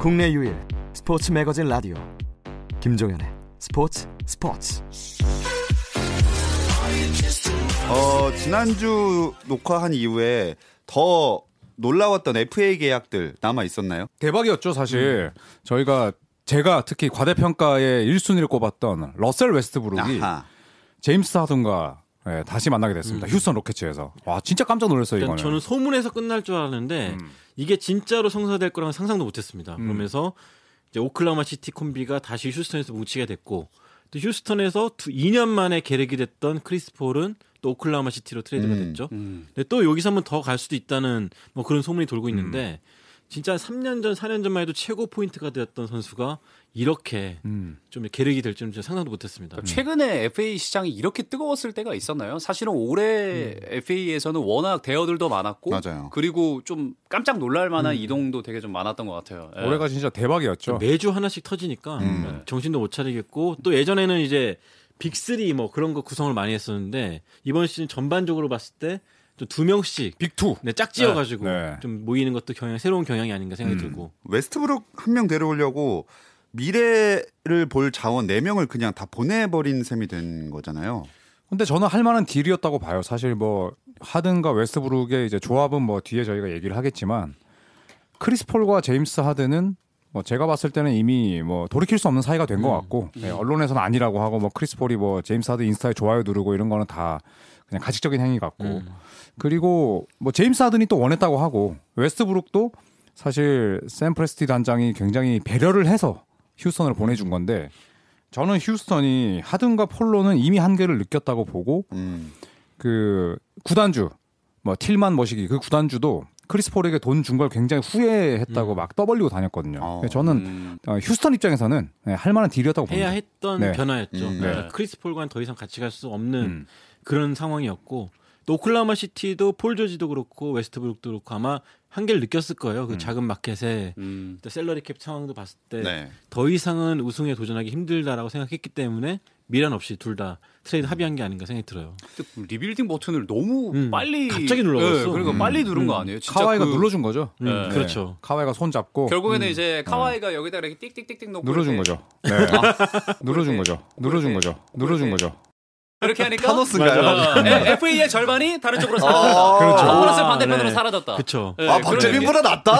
국내 유일 스포츠 매거진 라디오 김종현의 스포츠 스포츠 어, 지난주 녹화한 이후에 더 놀라웠던 FA 계약들 남아 있었나요? 대박이었죠, 사실. 저희가 제가 특히 과대평가의 1순위를 꼽았던 러셀 웨스트브룩이 아하. 제임스 하든과 예, 다시 만나게 됐습니다. 휴스턴 로켓츠에서. 와, 진짜 깜짝 놀랐어요, 이거는. 저는 소문에서 끝날 줄 알았는데 이게 진짜로 성사될 거라는 상상도 못 했습니다. 그러면서 이제 오클라호마 시티 콤비가 다시 휴스턴에서 뭉치게 됐고 또 휴스턴에서 두, 2년 만에 계륵이 됐던 크리스 폴은 또 오클라호마 시티로 트레이드가 음. 됐죠. 근데 또 여기서 한번 더 갈 수도 있다는 뭐 그런 소문이 돌고 있는데 진짜 3년 전, 4년 전만 해도 최고 포인트가드였던 선수가 이렇게 음. 좀 계륵이 될 줄은 상상도 못했습니다. 최근에 FA 시장이 이렇게 뜨거웠을 때가 있었나요? 사실은 올해 FA에서는 워낙 대어들도 많았고 맞아요. 그리고 좀 깜짝 놀랄 만한 이동도 되게 좀 많았던 것 같아요. 예. 올해가 진짜 대박이었죠. 매주 하나씩 터지니까 음. 정신도 못 차리겠고 또 예전에는 이제 빅3 뭐 그런 거 구성을 많이 했었는데 이번 시즌 전반적으로 봤을 때 좀두 명씩 빅2. 네, 짝지어 가지고 네. 좀 모이는 것도 경향 새로운 경향이 아닌가 생각이 들고 웨스트브룩 한 명 데려오려고 미래를 볼 자원 4명을 그냥 다 보내버린 셈이 된 거잖아요. 근데 저는 할 만한 딜이었다고 봐요. 사실 뭐 하든과 웨스트브룩의 이제 조합은 뭐 뒤에 저희가 얘기를 하겠지만 크리스 폴과 제임스 하든은 뭐 제가 봤을 때는 이미 뭐 돌이킬 수 없는 사이가 된것 같고 네, 언론에서는 아니라고 하고 뭐 크리스 폴이 뭐 제임스 하든 인스타에 좋아요 누르고 이런 거는 다 그냥 가식적인 행위 같고 그리고 뭐 제임스 하든이 또 원했다고 하고 웨스트브룩도 사실 샘 프레스티 단장이 굉장히 배려를 해서 휴스턴을 보내준 건데 저는 휴스턴이 하든과 폴로는 이미 한계를 느꼈다고 보고 음. 그 구단주 뭐 틸만 머시기 그 구단주도 크리스 폴에게 돈 준 걸 굉장히 후회했다고 막 떠벌리고 다녔거든요. 어. 저는 음. 어, 휴스턴 입장에서는 네, 할 만한 deal이었다고 봅니다. 해야 했던 네. 변화였죠. 음, 그러니까 네. 크리스 폴과는 더 이상 같이 갈 수 없는 음. 그런 상황이었고 또 오클라호마 시티도 폴 조지도 그렇고 웨스트브룩도 그렇고 아마 한계를 느꼈을 거예요. 그 작은 마켓에 음. 또 salary cap 상황도 봤을 때 네. 더 이상은 우승에 도전하기 힘들다라고 생각했기 때문에 미련 없이 둘 다 트레이드 합의한 게 아닌가 생각이 들어요. 리빌딩 버튼을 너무 음. 빨리 갑자기 눌러버렸어. 예, 그러니까 음. 빨리 누른 음. 거 아니에요? 진짜 카와이가 그- 눌러준 거죠. 음, 네. 그렇죠. 카와이가 손 잡고 결국에는 이제 카와이가 여기다 이렇게 띡띡띡띡 놓고 눌러준 이렇게 거죠. 네. 눌러준 거죠. 눌러준 거죠. 눌러준 거죠. 이렇게 하니까 타노스인가요? 어, 에- FA의 절반이 다른 쪽으로 사라졌다. 그렇죠. 아, 플러스 반대편으로 네. 사라졌다. 그렇죠. 예, 아, 그런 박재민보다 느낌. 낫다.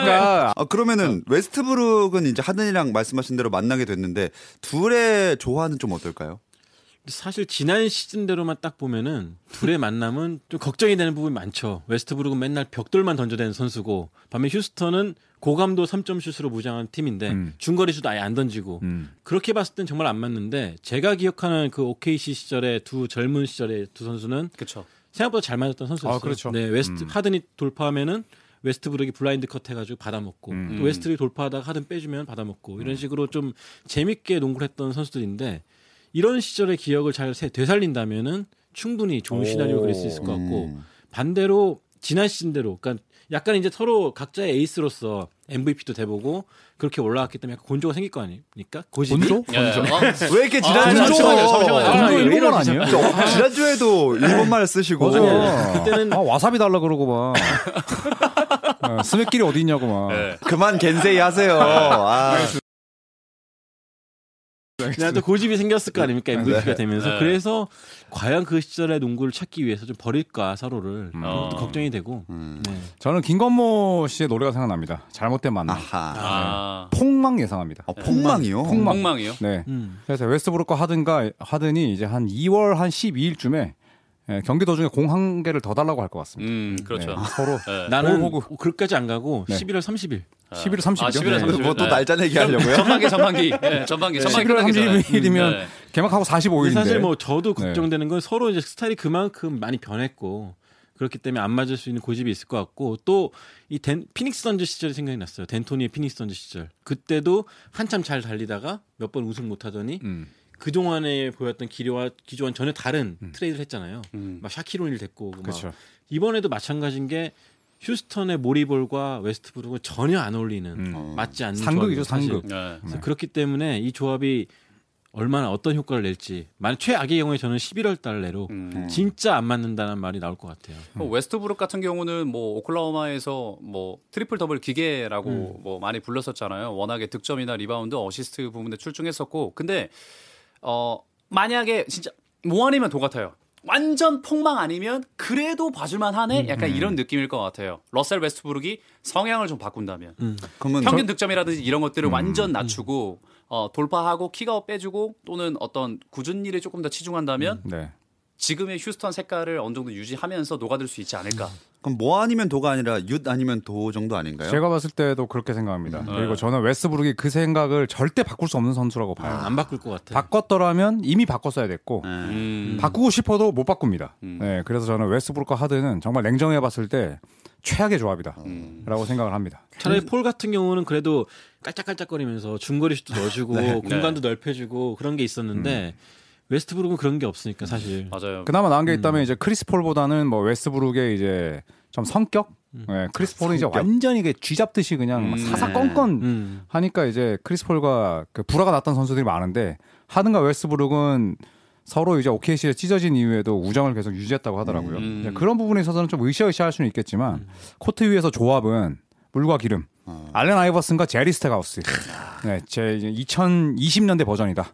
그러니까 아, 그러면은 웨스트브룩은 이제 하든이랑 말씀하신 대로 만나게 됐는데 둘의 조화는 좀 어떨까요? 사실 지난 시즌대로만 딱 보면은 둘의 만남은 좀 걱정이 되는 부분이 많죠. 웨스트브룩은 맨날 벽돌만 던져대는 선수고 반면 휴스턴은 고감도 3점 슛으로 무장한 팀인데 음. 중거리 슛 아예 안 던지고 음. 그렇게 봤을 땐 정말 안 맞는데 제가 기억하는 그 OKC 시절의 두 젊은 시절의 두 선수는 그렇죠. 생각보다 잘 맞았던 선수였어요. 아, 그렇죠. 네, 웨스트 음. 하든이 돌파하면은 웨스트브룩이 blind cut 해가지고 받아먹고 음. 또 웨스트브룩이 돌파하다가 하든 빼주면 받아먹고 이런 식으로 좀 재밌게 농구를 했던 선수들인데 이런 시절의 기억을 잘 세- 되살린다면은 충분히 좋은 오. 시나리오 그릴 수 있을 것 같고 음. 반대로 지난 시즌 대로 그러니까 약간 이제 서로 각자의 에이스로서 MVP도 돼보고 그렇게 올라왔기 때문에 약간 곤조가 생길 거 아닙니까? 고집이? 곤조? 예, 어? 왜 이렇게 아, 지난주 잠시만요, 잠시만요. 아, 일본말? 아니에요? 저 지난주에도 일본말 쓰시고 맞아. 그때는 아, 와사비 달라 그러고 막. 어, 스낵길이 어디 있냐고 막. 예. 그만 겐세이 하세요. 아, 그냥 또 고집이 생겼을 거 아닙니까 MVP가 네. 되면서 네. 그래서 과연 그 시절의 농구를 찾기 위해서 좀 버릴까 서로를 어. 그것도 걱정이 되고 음. 네. 저는 김건모 씨의 노래가 생각납니다. 잘못된 만남. 아하. 아, 폭망 예상합니다. 어, 폭망이요? 폭망. 폭망 이요? 네. 음. 그래서 웨스트브룩과 하든가 하든이 이제 한 2월 한 12일쯤에 예, 경기 도중에 공 한 개를 더 달라고 할 것 같습니다. 음, 그렇죠. 네, 서로 예. 나는 호구. 그까지 안 가고 네. 11월 30일 11월 30일. 아, 11월 30일. 뭐또 네. 날짜 내기 하려고요? 전반기, 전반기. 예, 전반기, 전반기 11월 끝나기 전에. 30일이면 네. 개막하고 45일인데. 사실 뭐 저도 네. 걱정되는 건 서로 이제 스타일이 그만큼 많이 변했고 그렇기 때문에 안 맞을 수 있는 고집이 있을 것 같고 또 이 피닉스 던즈 시절이 생각이 났어요. 덴토니의 피닉스 던즈 시절. 그때도 한참 잘 달리다가 몇 번 우승 못 하더니 음. 그 동안에 보였던 기류와 기조와는 전혀 다른 트레이드를 했잖아요. 음. 막 샤킬 오닐 됐고 막 그렇죠. 이번에도 마찬가지인 게 휴스턴의 모리볼과 웨스트브룩은 전혀 안 어울리는 음. 맞지 않는 상극이죠. 상극. 네. 그래서 그렇기 때문에 이 조합이 얼마나 어떤 효과를 낼지 만약 최악의 경우에 저는 11월 달 내로 음. 진짜 안 맞는다는 말이 나올 것 같아요. 뭐 웨스트브룩 같은 경우는 뭐 오클라호마에서 뭐 triple double 기계라고 음. 뭐 많이 불렀었잖아요. 워낙에 득점이나 리바운드, 어시스트 부분에 출중했었고, 근데 어 만약에 진짜 모 아니면 도 같아요. 완전 폭망 아니면 그래도 봐줄만 하네? 음. 약간 이런 느낌일 것 같아요. 러셀 웨스트브룩이 성향을 좀 바꾼다면. 음. 평균 득점이라든지 이런 것들을 완전 낮추고 어, 돌파하고 kick out 빼주고 또는 어떤 궂은 일에 조금 더 치중한다면 네. 지금의 휴스턴 색깔을 어느 정도 유지하면서 녹아들 수 있지 않을까. 그럼 모 아니면 도가 아니라 윷 아니면 도 정도 아닌가요? 제가 봤을 때도 그렇게 생각합니다. 그리고 저는 웨스브룩이 그 생각을 절대 바꿀 수 없는 선수라고 봐요. 안 바꿀 것 같아요. 바꿨더라면 이미 바꿨어야 됐고 네. 음. 바꾸고 싶어도 못 바꿉니다. 음. 네, 그래서 저는 웨스브룩과 하든은 정말 냉정해 봤을 때 최악의 조합이다라고 음. 생각을 합니다. 차라리 폴 같은 경우는 그래도 깔짝깔짝거리면서 중거리 슛도 넣어주고 공간도 넓혀주고 그런 게 있었는데 웨스트브룩은 그런 게 없으니까 사실 맞아요. 그나마 나은 게 있다면 이제 크리스 폴보다는 뭐 웨스브룩의 이제 좀 성격. 네, 크리스 폴은 이제 완전히 이게 쥐 잡듯이 그냥 막 음. 사사건건 음. 하니까 이제 크리스 폴과 그 불화가 났던 선수들이 많은데 하든과 웨스브룩은 서로 이제 OKC에 찢어진 이후에도 우정을 계속 유지했다고 하더라고요. 음. 이제 그런 부분에 있어서는 좀 으쌰으쌰할 수는 있겠지만 코트 위에서 조합은 물과 기름. 알렌 아이버슨과 제리 스택하우스. 네, 제 이제 2020년대 버전이다.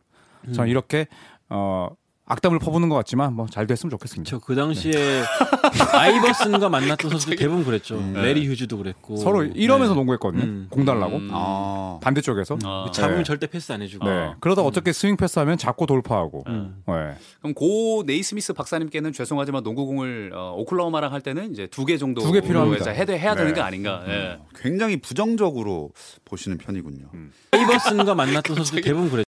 저는 이렇게 어 악담을 퍼부는 것 같지만 뭐 잘 됐으면 좋겠습니다. 저그 당시에 아이버슨과 만났던 선수들 대부분 그랬죠. 레리 휴즈도 그랬고 서로 이러면서 네. 농구했거든요. 음. 공 달라고 음. 아. 반대쪽에서. 아. 잡으면 네. 절대 패스 안 해주고. 네. 그러다 어떻게 swing pass하면 잡고 돌파하고. 음. 네. 그럼 고 네이스미스 박사님께는 죄송하지만 농구공을 어, 오클라호마랑 할 때는 이제 두 개 정도 두개 필요합니다. 해야, 돼- 해야 되는 네. 거 아닌가. 예. 굉장히 부정적으로 보시는 편이군요. 아이버슨과 만났던 선수들 대부분 그랬죠.